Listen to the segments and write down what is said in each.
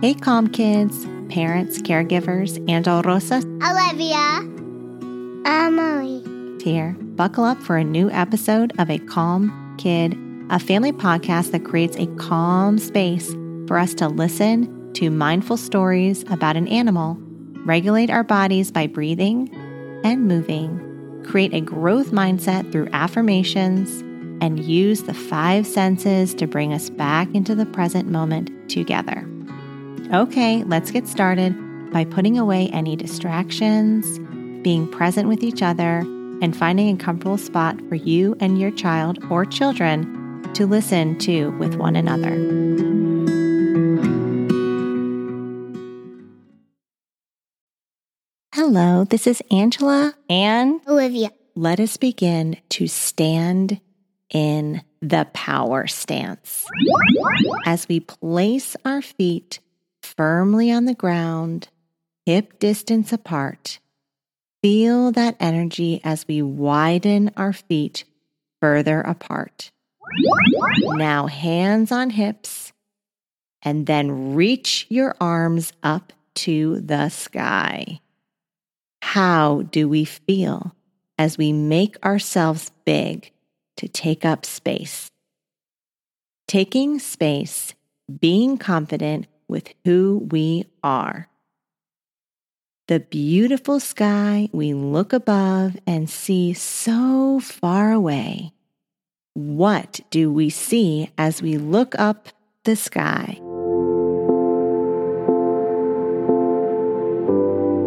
Hey, Calm Kids, parents, caregivers, Angela Rosa Olivia. Emily. here. Buckle up for a new episode of A Calm Kid, a family podcast that creates a calm space for us to listen to mindful stories about an animal, regulate our bodies by breathing and moving, create a growth mindset through affirmations, and use the five senses to bring us back into the present moment together. Okay, let's get started by putting away any distractions, being present with each other, and finding a comfortable spot for you and your child or children to listen to with one another. Hello, this is Angela, and Olivia. let us begin to stand in the power stance. As we place our feet firmly on the ground, hip distance apart, feel that energy as we widen our feet further apart. Now, hands on hips, and then reach your arms up to the sky. How do we feel as we make ourselves big to take up space? Taking space, being confident with who we are. The beautiful sky we look above and see so far away. What do we see as we look up the sky?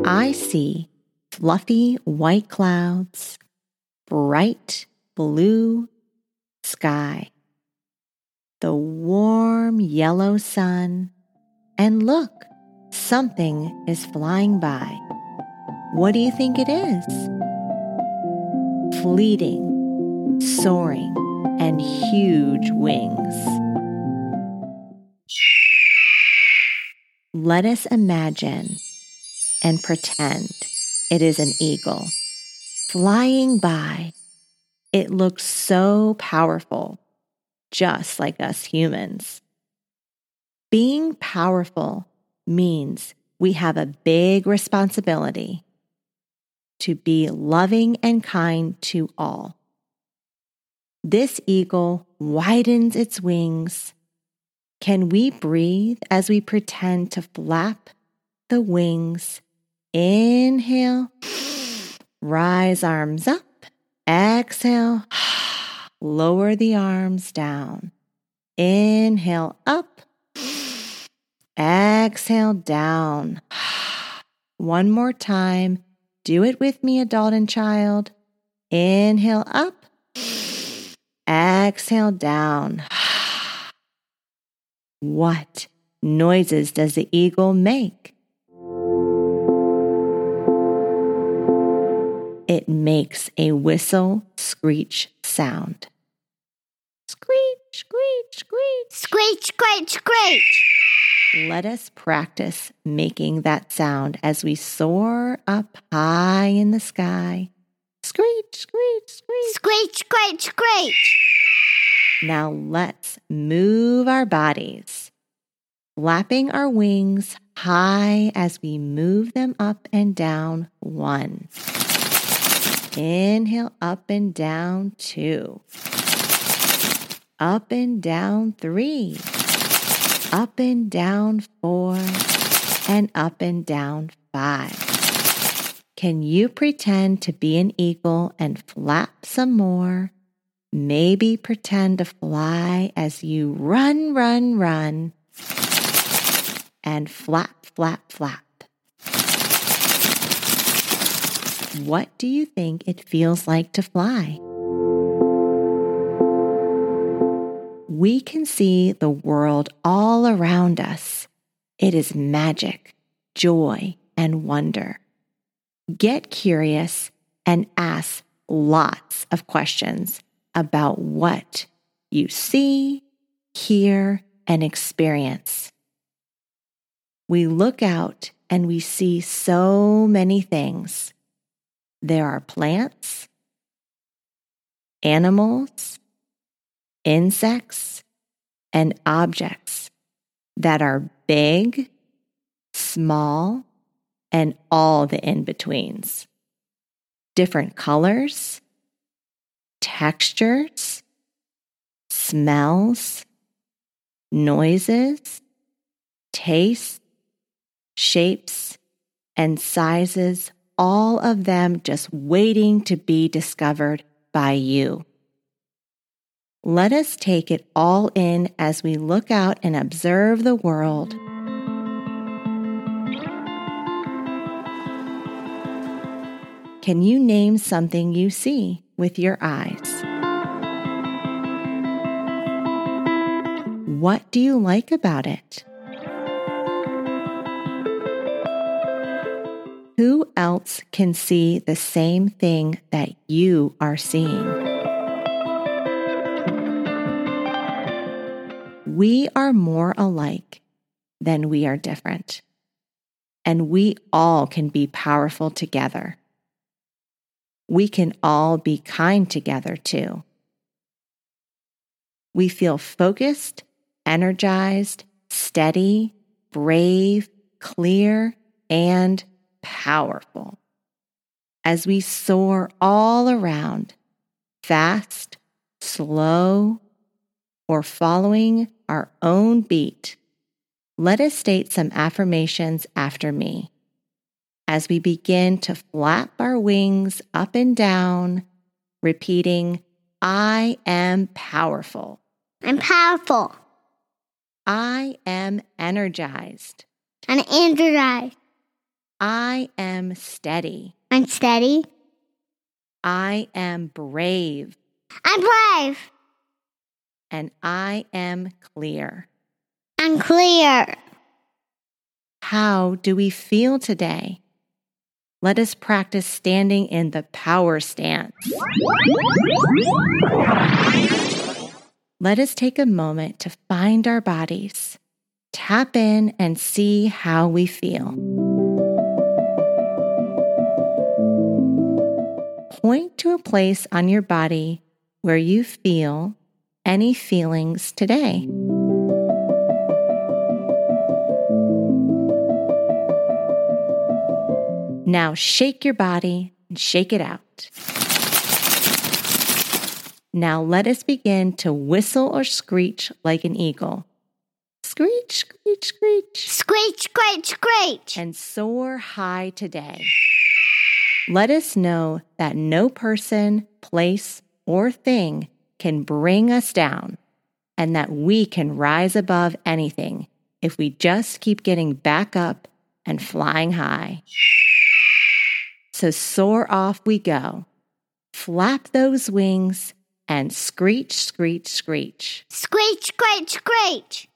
I see fluffy white clouds, bright blue sky, the warm yellow sun, and look, something is flying by. What do you think it is? Fleeting, soaring, and huge wings. Let us imagine and pretend it is an eagle flying by. It looks so powerful, just like us humans. Being powerful means we have a big responsibility to be loving and kind to all. This eagle widens its wings. Can we breathe as we pretend to flap the wings? Inhale, rise arms up. Exhale, lower the arms down. Inhale up. Exhale down. One more time. Do it with me, adult and child. Inhale up. Exhale down. What noises does the eagle make? It makes a whistle screech sound. Screech, screech, screech. Screech, screech, screech. Let us practice making that sound as we soar up high in the sky. Screech, screech, screech. Screech, screech, screech. Now let's move our bodies, flapping our wings high as we move them up and down. One. Inhale up and down. Two. Up and down. Three. Up and down. Four. And up and down. Five. Can you pretend to be an eagle and flap some more? Maybe pretend to fly as you run, run, run, and flap, flap, flap. What do you think it feels like to fly? We can see the world all around us. It is magic, joy, and wonder. Get curious and ask lots of questions about what you see, hear, and experience. We look out and we see so many things. There are plants, animals, insects, and objects that are big small, and all the in betweens. Different colors, textures, smells, noises, tastes, shapes, and sizes, all of them just waiting to be discovered by you. Let us take it all in as we look out and observe the world. Can you name something you see with your eyes? What do you like about it? Who else can see the same thing that you are seeing? We are more alike than we are different, and we all can be powerful together. We can all be kind together too. We feel focused, energized, steady, brave, clear, and powerful as we soar all around, fast, slow, or following our own beat. Let us state some affirmations after me as we begin to flap our wings up and down, repeating, I am powerful. I'm powerful. I am energized. I'm energized. I am steady. I'm steady. I am brave. I'm brave. And I am clear. I'm clear. How do we feel today? Let us practice standing in the power stance. Let us take a moment to find our bodies, tap in, and see how we feel. Point to a place on your body where you feel any feelings today. Now shake your body and shake it out. Now let us begin to whistle or screech like an eagle. Screech, screech, screech. Screech, screech, screech. And soar high today. Let us know that no person, place, or thing can bring us down, and that we can rise above anything if we just keep getting back up and flying high. So soar off we go. Flap those wings and screech, screech, screech. Screech, screech, screech.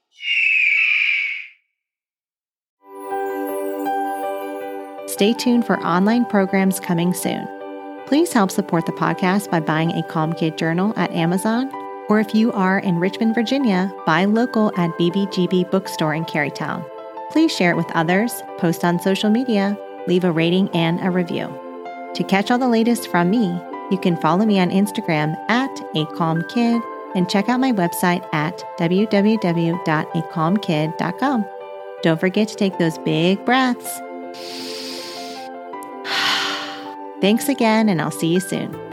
Stay tuned for online programs coming soon. Please help support the podcast by buying a Calm Kid journal at Amazon, or if you are in Richmond, Virginia, buy local at BBGB Bookstore in Carytown. Please share it with others, post on social media, leave a rating and a review. To catch all the latest from me, you can follow me on Instagram at a calm kid and check out my website at www.acalmkid.com. Don't forget to take those big breaths. Thanks again, and I'll see you soon.